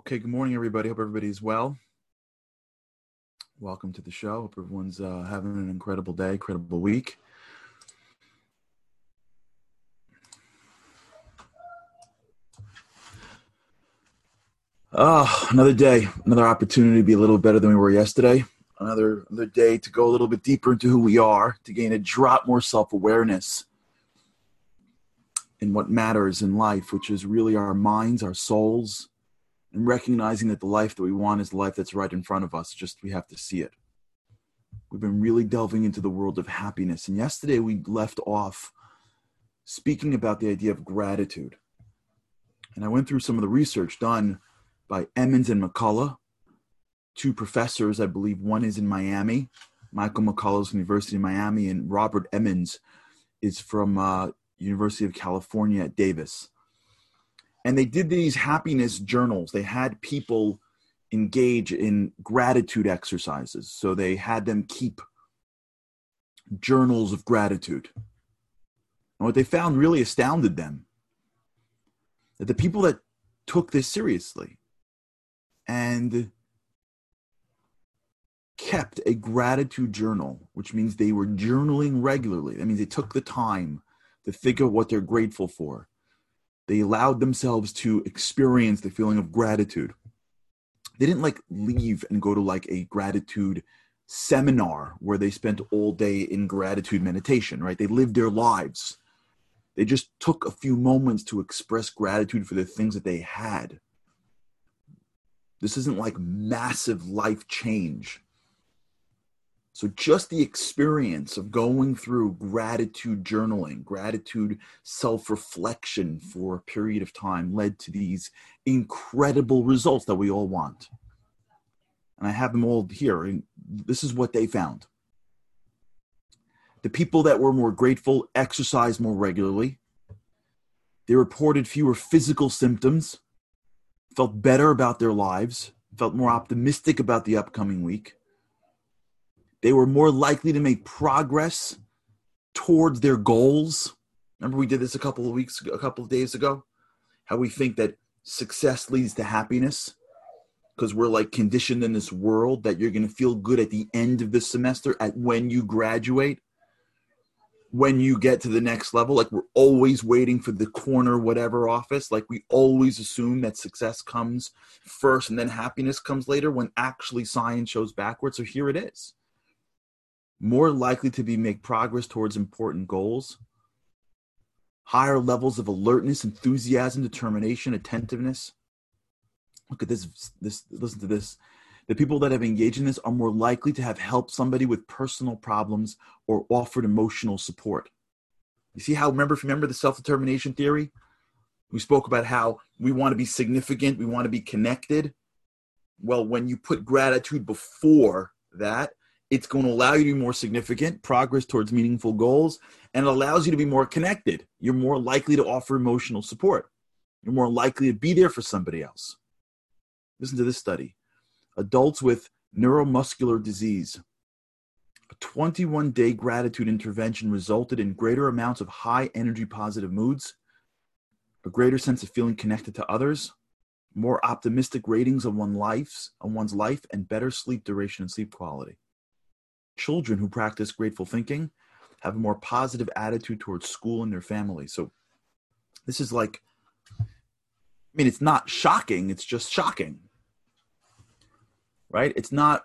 Okay, good morning, everybody. Hope everybody's well. Welcome to the show. Hope everyone's uh, having an incredible day, incredible week. Oh, another day, another opportunity to be a little better than we were yesterday. Another another day to go a little bit deeper into who we are, to gain a drop more self awareness in what matters in life, which is really our minds, our souls, recognizing that the life that we want is the life that's right in front of us. Just we have to see it. We've been really delving into the world of happiness. And yesterday we left off speaking about the idea of gratitude. And I went through some of the research done by Emmons and McCullough, two professors, I believe one is in Miami, Michael McCullough's University of Miami, and Robert Emmons is from uh, University of California at Davis and they did these happiness journals they had people engage in gratitude exercises so they had them keep journals of gratitude and what they found really astounded them that the people that took this seriously and kept a gratitude journal, which means they were journaling regularly. That means they took the time to think of what they're grateful for. They allowed themselves to experience the feeling of gratitude. They didn't like leave and go to like a gratitude seminar where they spent all day in gratitude meditation, right? They lived their lives. They just took a few moments to express gratitude for the things that they had. This isn't like massive life change. So, just the experience of going through gratitude journaling, gratitude self reflection for a period of time led to these incredible results that we all want. And I have them all here. And this is what they found. The people that were more grateful exercised more regularly. They reported fewer physical symptoms, felt better about their lives, felt more optimistic about the upcoming week they were more likely to make progress towards their goals. Remember, we did this a couple of weeks, a couple of days ago. How we think that success leads to happiness because we're like conditioned in this world that you're going to feel good at the end of the semester, at when you graduate, when you get to the next level. Like we're always waiting for the corner, whatever office. Like we always assume that success comes first and then happiness comes later when actually science shows backwards. So here it is more likely to be make progress towards important goals, higher levels of alertness, enthusiasm, determination, attentiveness. Look at this, this listen to this. The people that have engaged in this are more likely to have helped somebody with personal problems or offered emotional support. You see how remember if you remember the self-determination theory? We spoke about how we want to be significant, we want to be connected. Well, when you put gratitude before that, it's going to allow you to be more significant, progress towards meaningful goals, and it allows you to be more connected. You're more likely to offer emotional support. You're more likely to be there for somebody else. Listen to this study adults with neuromuscular disease. A 21 day gratitude intervention resulted in greater amounts of high energy positive moods, a greater sense of feeling connected to others, more optimistic ratings on, one life's, on one's life, and better sleep duration and sleep quality. Children who practice grateful thinking have a more positive attitude towards school and their family. So this is like, I mean, it's not shocking, it's just shocking. Right? It's not,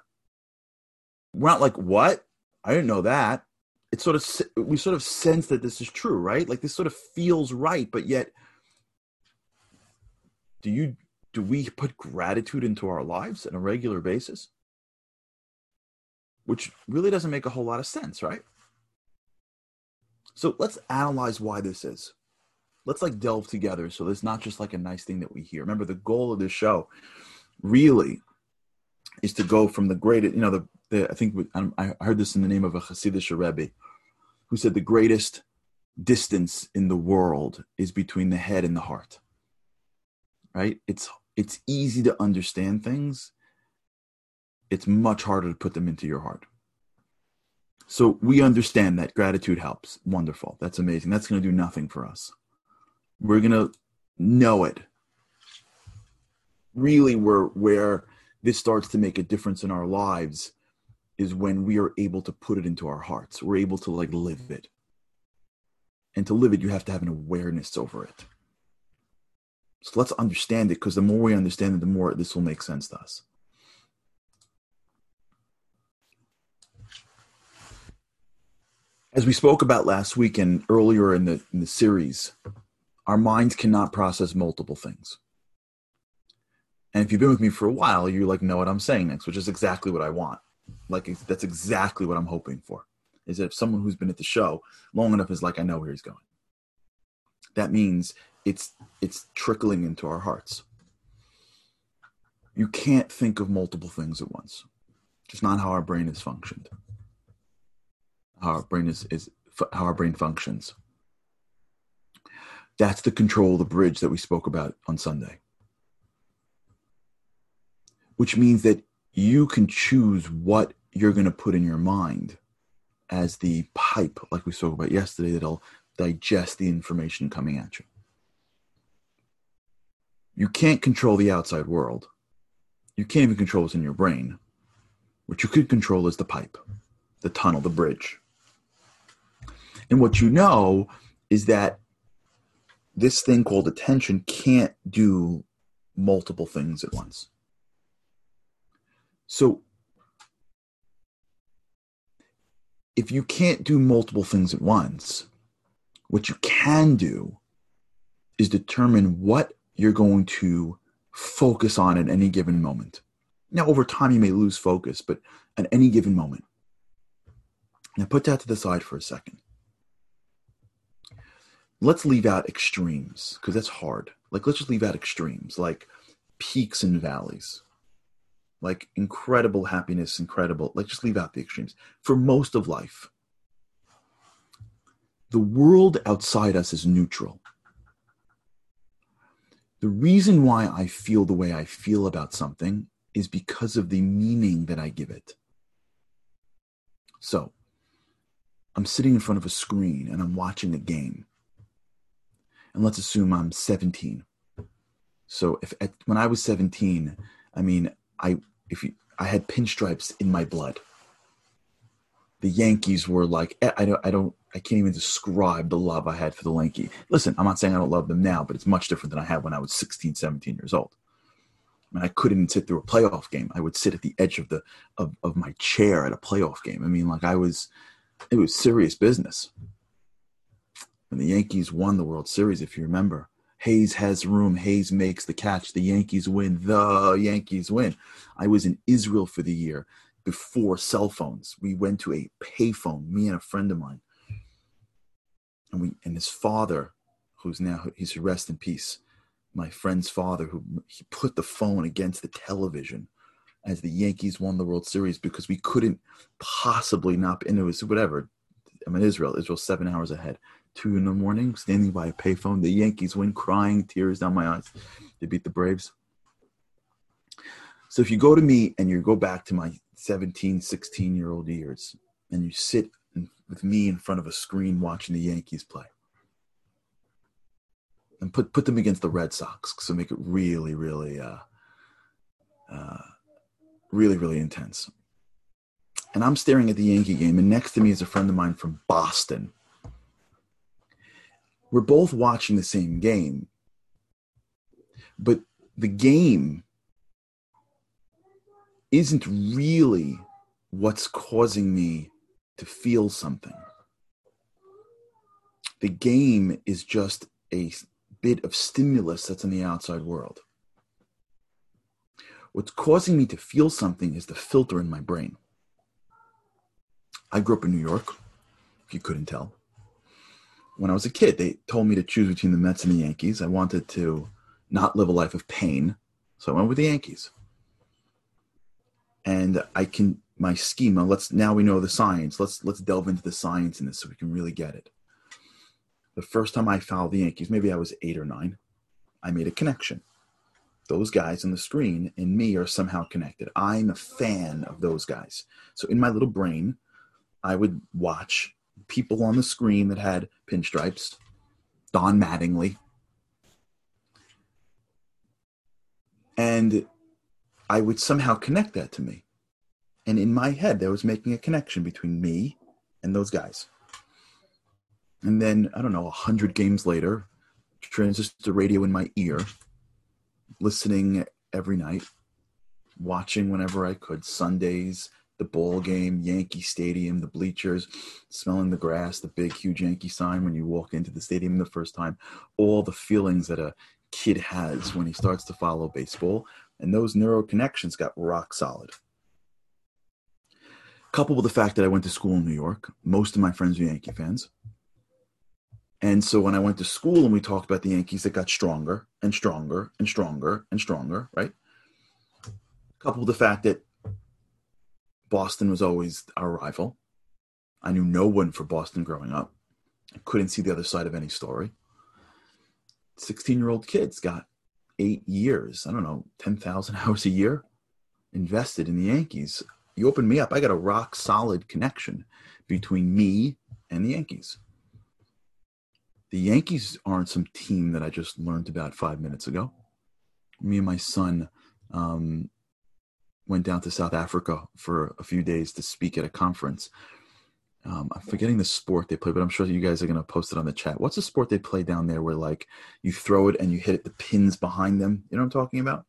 we're not like, what? I didn't know that. It's sort of, we sort of sense that this is true, right? Like this sort of feels right, but yet, do you, do we put gratitude into our lives on a regular basis? Which really doesn't make a whole lot of sense, right? So let's analyze why this is. Let's like delve together so it's not just like a nice thing that we hear. Remember, the goal of this show really is to go from the greatest, you know, the, the I think I heard this in the name of a Hasidic Rebbe who said the greatest distance in the world is between the head and the heart. Right? It's it's easy to understand things it's much harder to put them into your heart. So we understand that gratitude helps. Wonderful. That's amazing. That's going to do nothing for us. We're going to know it. really where where this starts to make a difference in our lives is when we are able to put it into our hearts. We're able to like live it. And to live it, you have to have an awareness over it. So let's understand it because the more we understand it, the more this will make sense to us. As we spoke about last week and earlier in the, in the series, our minds cannot process multiple things. And if you've been with me for a while, you like know what I'm saying next, which is exactly what I want. Like that's exactly what I'm hoping for. Is that if someone who's been at the show long enough is like, I know where he's going. That means it's it's trickling into our hearts. You can't think of multiple things at once. Just not how our brain is functioned. How our brain is, is how our brain functions. That's the control the bridge that we spoke about on Sunday. Which means that you can choose what you're going to put in your mind as the pipe, like we spoke about yesterday, that'll digest the information coming at you. You can't control the outside world. You can't even control what's in your brain. What you could control is the pipe, the tunnel, the bridge. And what you know is that this thing called attention can't do multiple things at once. So if you can't do multiple things at once, what you can do is determine what you're going to focus on at any given moment. Now, over time, you may lose focus, but at any given moment. Now, put that to the side for a second. Let's leave out extremes because that's hard. Like, let's just leave out extremes like peaks and valleys like incredible happiness, incredible. Like just leave out the extremes. For most of life, the world outside us is neutral. The reason why I feel the way I feel about something is because of the meaning that I give it. So, I'm sitting in front of a screen and I'm watching a game. And let's assume I'm 17. So, if at, when I was 17, I mean, I if you, I had pinstripes in my blood. The Yankees were like eh, I don't I don't I can't even describe the love I had for the Yankee. Listen, I'm not saying I don't love them now, but it's much different than I had when I was 16, 17 years old. I mean, I couldn't sit through a playoff game. I would sit at the edge of the of, of my chair at a playoff game. I mean, like I was it was serious business. When the Yankees won the World Series, if you remember, Hayes has room. Hayes makes the catch. The Yankees win. The Yankees win. I was in Israel for the year before cell phones. We went to a payphone, me and a friend of mine. And we and his father, who's now he's rest in peace, my friend's father, who he put the phone against the television as the Yankees won the World Series because we couldn't possibly not. And it was whatever. I'm in Israel. Israel's seven hours ahead two in the morning, standing by a payphone. The Yankees win, crying, tears down my eyes. They beat the Braves. So if you go to me and you go back to my 17, 16 year old years and you sit with me in front of a screen watching the Yankees play and put, put them against the Red Sox. So make it really, really, uh, uh, really, really intense. And I'm staring at the Yankee game, and next to me is a friend of mine from Boston we're both watching the same game, but the game isn't really what's causing me to feel something. The game is just a bit of stimulus that's in the outside world. What's causing me to feel something is the filter in my brain. I grew up in New York, if you couldn't tell when I was a kid, they told me to choose between the Mets and the Yankees. I wanted to not live a life of pain, so I went with the Yankees. And I can my schema. Let's now we know the science. Let's let's delve into the science in this so we can really get it. The first time I followed the Yankees, maybe I was eight or nine, I made a connection. Those guys on the screen and me are somehow connected. I'm a fan of those guys. So in my little brain, I would watch people on the screen that had pinstripes, Don Mattingly. And I would somehow connect that to me. And in my head, I was making a connection between me and those guys. And then, I don't know, a hundred games later, transistor radio in my ear, listening every night, watching whenever I could, Sundays, the ball game, Yankee Stadium, the bleachers, smelling the grass, the big, huge Yankee sign when you walk into the stadium the first time, all the feelings that a kid has when he starts to follow baseball. And those neural connections got rock solid. Coupled with the fact that I went to school in New York, most of my friends were Yankee fans. And so when I went to school and we talked about the Yankees, it got stronger and stronger and stronger and stronger, right? Coupled with the fact that Boston was always our rival. I knew no one for Boston growing up. I couldn't see the other side of any story. 16 year old kids got eight years, I don't know, 10,000 hours a year invested in the Yankees. You open me up, I got a rock solid connection between me and the Yankees. The Yankees aren't some team that I just learned about five minutes ago. Me and my son um, went down to South Africa for a few days to speak at a conference. Um, I'm forgetting the sport they play, but I'm sure you guys are going to post it on the chat. What's the sport they play down there where like you throw it and you hit it, the pins behind them? You know what I'm talking about?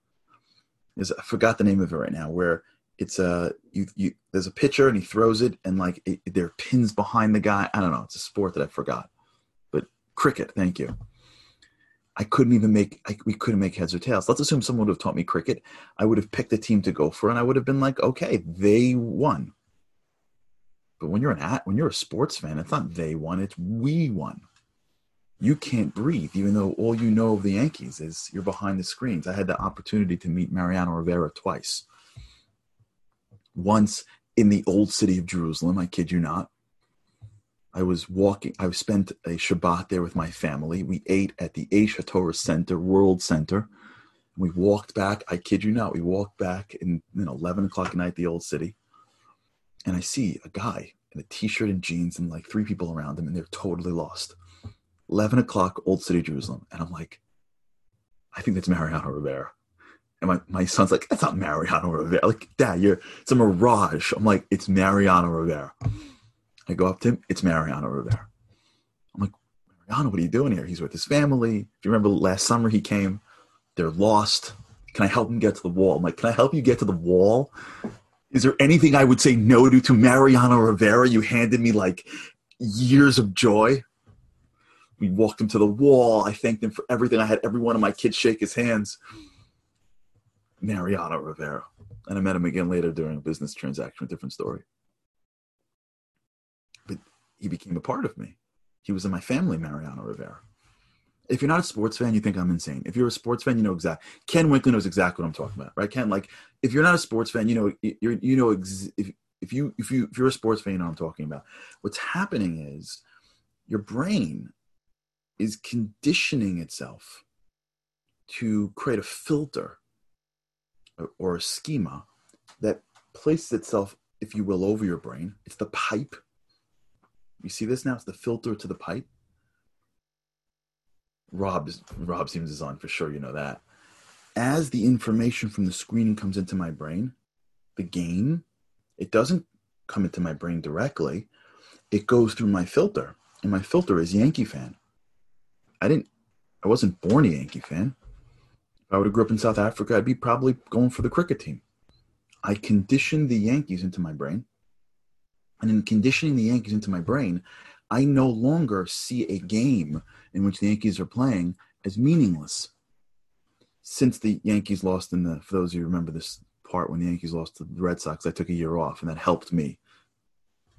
Is I forgot the name of it right now. Where it's a you you there's a pitcher and he throws it and like it, there are pins behind the guy. I don't know. It's a sport that I forgot. But cricket. Thank you. I couldn't even make I, we couldn't make heads or tails. Let's assume someone would have taught me cricket. I would have picked a team to go for, and I would have been like, okay, they won. But when you're an at when you're a sports fan, it's not they won, it's we won. You can't breathe, even though all you know of the Yankees is you're behind the screens. I had the opportunity to meet Mariano Rivera twice. Once in the old city of Jerusalem, I kid you not, I was walking, I spent a Shabbat there with my family. We ate at the Aish HaTorah Center, World Center. We walked back, I kid you not, we walked back in you know, 11 o'clock at night, the old city. And I see a guy in a t shirt and jeans and like three people around him, and they're totally lost. 11 o'clock, Old City, Jerusalem. And I'm like, I think that's Mariano Rivera. And my, my son's like, that's not Mariano Rivera. Like, Dad, you're it's a mirage. I'm like, it's Mariano Rivera. I go up to him, it's Mariano Rivera. I'm like, Mariano, what are you doing here? He's with his family. If you remember last summer he came, they're lost. Can I help him get to the wall? I'm like, can I help you get to the wall? Is there anything I would say no to to Mariano Rivera? You handed me like years of joy. We walked him to the wall. I thanked him for everything. I had every one of my kids shake his hands. Mariano Rivera. And I met him again later during a business transaction, a different story he became a part of me. He was in my family, Mariano Rivera. If you're not a sports fan, you think I'm insane. If you're a sports fan, you know exactly. Ken Winkler knows exactly what I'm talking about, right? Ken, like, if you're not a sports fan, you know, you're, you know, ex- if if you if you if you're a sports fan, you know I'm talking about. What's happening is your brain is conditioning itself to create a filter or a schema that places itself, if you will, over your brain. It's the pipe you see this now? It's the filter to the pipe. Rob, Rob seems is on for sure. You know that. As the information from the screening comes into my brain, the game, it doesn't come into my brain directly. It goes through my filter, and my filter is Yankee fan. I didn't. I wasn't born a Yankee fan. If I would have grew up in South Africa, I'd be probably going for the cricket team. I conditioned the Yankees into my brain and in conditioning the Yankees into my brain, I no longer see a game in which the Yankees are playing as meaningless. Since the Yankees lost in the, for those of you who remember this part when the Yankees lost to the Red Sox, I took a year off, and that helped me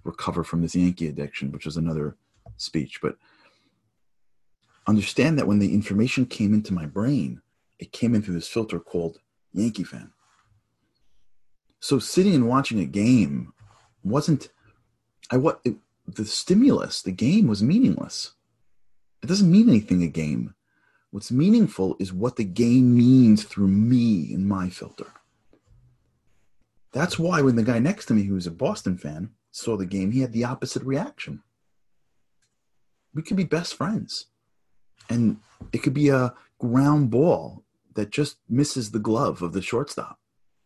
recover from this Yankee addiction, which is another speech. But understand that when the information came into my brain, it came in through this filter called Yankee fan. So sitting and watching a game wasn't I what it, the stimulus, the game was meaningless. It doesn't mean anything. A game. What's meaningful is what the game means through me and my filter. That's why when the guy next to me, who was a Boston fan, saw the game, he had the opposite reaction. We could be best friends, and it could be a ground ball that just misses the glove of the shortstop.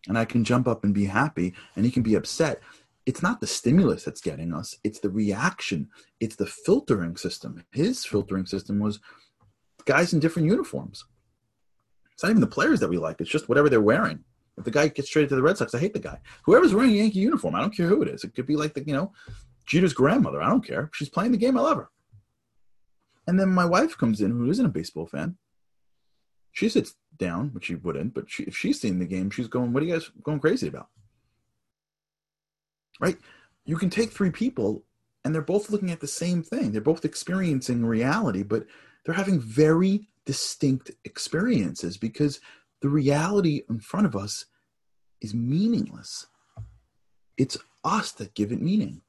And I can jump up and be happy and he can be upset. It's not the stimulus that's getting us, it's the reaction, it's the filtering system. His filtering system was guys in different uniforms. It's not even the players that we like, it's just whatever they're wearing. If the guy gets traded to the Red Sox, I hate the guy. Whoever's wearing a Yankee uniform, I don't care who it is. It could be like the, you know, Jeter's grandmother. I don't care. She's playing the game, I love her. And then my wife comes in, who isn't a baseball fan. She sits down, which she wouldn't, but she, if she's seen the game, she's going, What are you guys going crazy about? Right? You can take three people and they're both looking at the same thing. They're both experiencing reality, but they're having very distinct experiences because the reality in front of us is meaningless. It's us that give it meaning.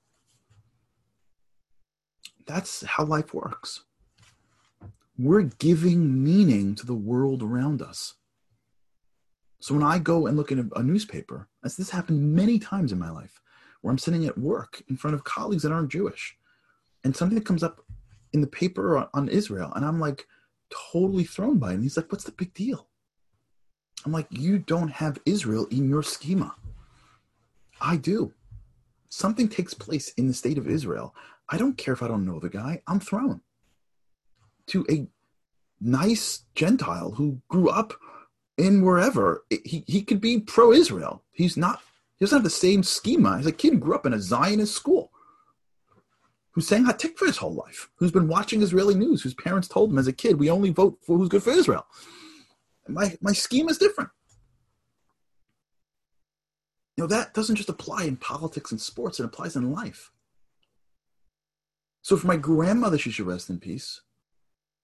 That's how life works. We're giving meaning to the world around us. So when I go and look at a, newspaper, as this happened many times in my life, where I'm sitting at work in front of colleagues that aren't Jewish, and something comes up in the paper on, on Israel, and I'm like totally thrown by it. And he's like, "What's the big deal?" I'm like, "You don't have Israel in your schema." I do. Something takes place in the state of Israel. I don't care if I don't know the guy. I'm thrown to a nice Gentile who grew up in wherever. He, he could be pro Israel. He's not, he doesn't have the same schema. He's a kid who grew up in a Zionist school who's saying Hatikva his whole life, who's been watching Israeli news, whose parents told him as a kid, we only vote for who's good for Israel. My, my schema is different. You know, that doesn't just apply in politics and sports, it applies in life. So for my grandmother, she should rest in peace,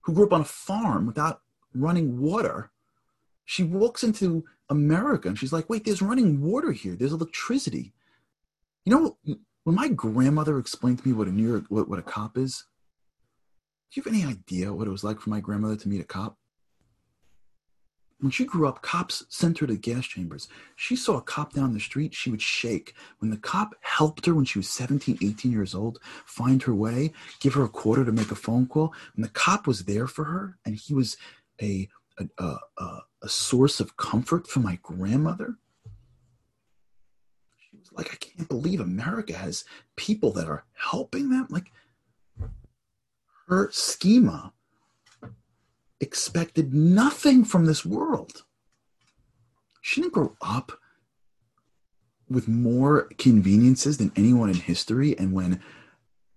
who grew up on a farm without running water, she walks into America and she's like, wait, there's running water here. There's electricity. You know, when my grandmother explained to me what a New York, what, what a cop is, do you have any idea what it was like for my grandmother to meet a cop? When she grew up, cops sent her to gas chambers. She saw a cop down the street, she would shake. When the cop helped her when she was 17, 18 years old find her way, give her a quarter to make a phone call, and the cop was there for her, and he was a, a, a, a, source of comfort for my grandmother. She was like, I can't believe America has people that are helping them. Like, her schema expected nothing from this world. She didn't grow up with more conveniences than anyone in history. And when,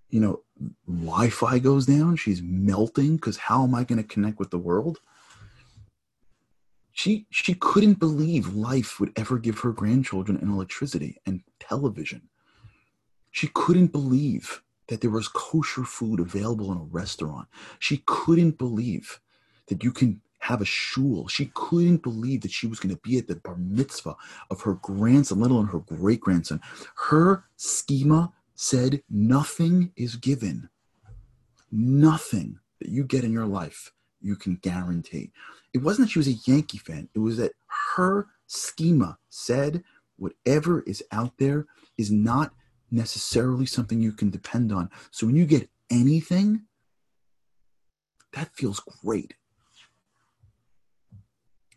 you know, Wi Fi goes down, she's melting because how am I going to connect with the world? She, she couldn't believe life would ever give her grandchildren an electricity and television. She couldn't believe that there was kosher food available in a restaurant. She couldn't believe that you can have a shul. She couldn't believe that she was going to be at the bar mitzvah of her grandson, let alone her great grandson. Her schema said nothing is given. Nothing that you get in your life you can guarantee. It wasn't that she was a Yankee fan, it was that her schema said whatever is out there is not necessarily something you can depend on. So when you get anything, that feels great.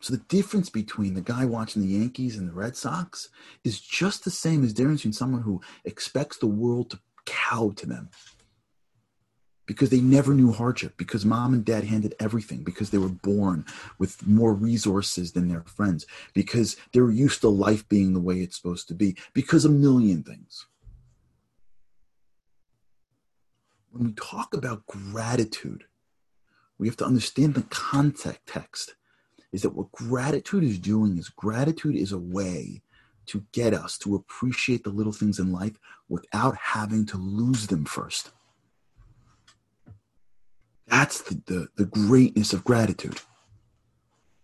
So the difference between the guy watching the Yankees and the Red Sox is just the same as the difference between someone who expects the world to cow to them because they never knew hardship, because mom and dad handed everything, because they were born with more resources than their friends, because they were used to life being the way it's supposed to be, because a million things. When we talk about gratitude, we have to understand the context is that what gratitude is doing is gratitude is a way to get us to appreciate the little things in life without having to lose them first. That's the, the, the greatness of gratitude.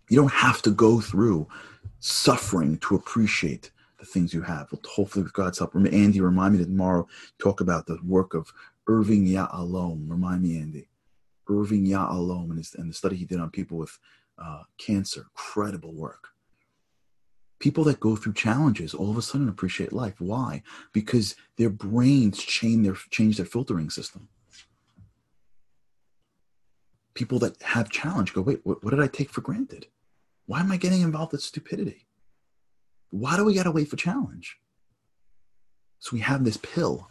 You don't have to go through suffering to appreciate the things you have. Hopefully, with God's help. Andy, remind me to tomorrow talk about the work of Irving Yalom. Remind me, Andy. Irving Yalom and, and the study he did on people with uh, cancer. Incredible work. People that go through challenges all of a sudden appreciate life. Why? Because their brains change their change their filtering system. People that have challenge go, wait, what, what did I take for granted? Why am I getting involved in stupidity? Why do we got to wait for challenge? So we have this pill.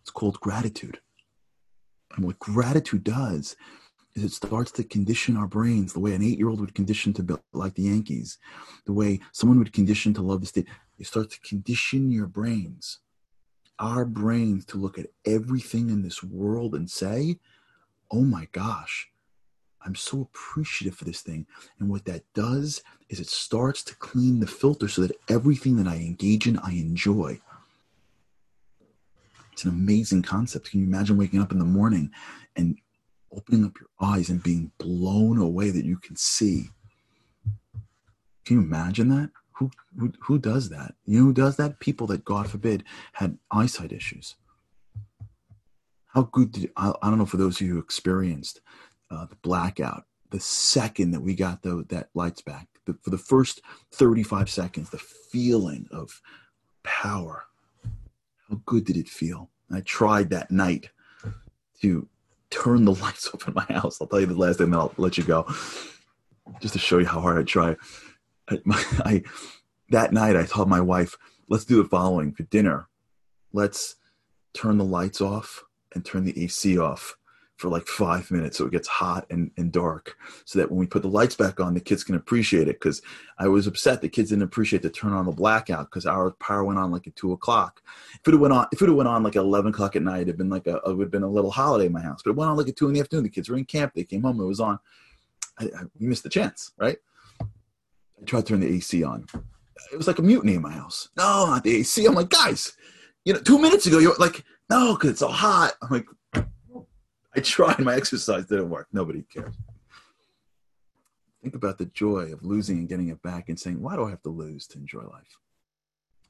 It's called gratitude. And what gratitude does is it starts to condition our brains the way an eight year old would condition to like the Yankees, the way someone would condition to love the state. You start to condition your brains, our brains, to look at everything in this world and say, oh my gosh, I'm so appreciative for this thing. And what that does is it starts to clean the filter so that everything that I engage in, I enjoy. It's an amazing concept. Can you imagine waking up in the morning and opening up your eyes and being blown away that you can see? Can you imagine that? Who, who, who does that? You know who does that? People that, God forbid, had eyesight issues. How good did I, I don't know for those of you who experienced uh, the blackout, the second that we got the, that lights back, the, for the first 35 seconds, the feeling of power how good did it feel? I tried that night to turn the lights off in my house. I'll tell you the last thing, I'll let you go. Just to show you how hard I try. I, my, I, that night, I told my wife, let's do the following for dinner. Let's turn the lights off and turn the AC off for like five minutes so it gets hot and, and dark so that when we put the lights back on the kids can appreciate it because i was upset the kids didn't appreciate the turn on the blackout because our power went on like at two o'clock. If it went on if it went on like 11 o'clock at night it'd been like a it would have been a little holiday in my house but it went on like at two in the afternoon the kids were in camp they came home it was on. I, I missed the chance right? I tried to turn the ac on. It was like a mutiny in my house. No not the ac i'm like guys you know two minutes ago you're like no because it's so hot. I'm like I tried. My exercise didn't work. Nobody cares. Think about the joy of losing and getting it back and saying, why do I have to lose to enjoy life?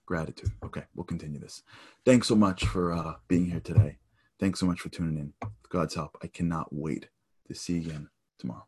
Gratitude. Okay, we'll continue this. Thanks so much for uh, being here today. Thanks so much for tuning in. With God's help, I cannot wait to see you again tomorrow.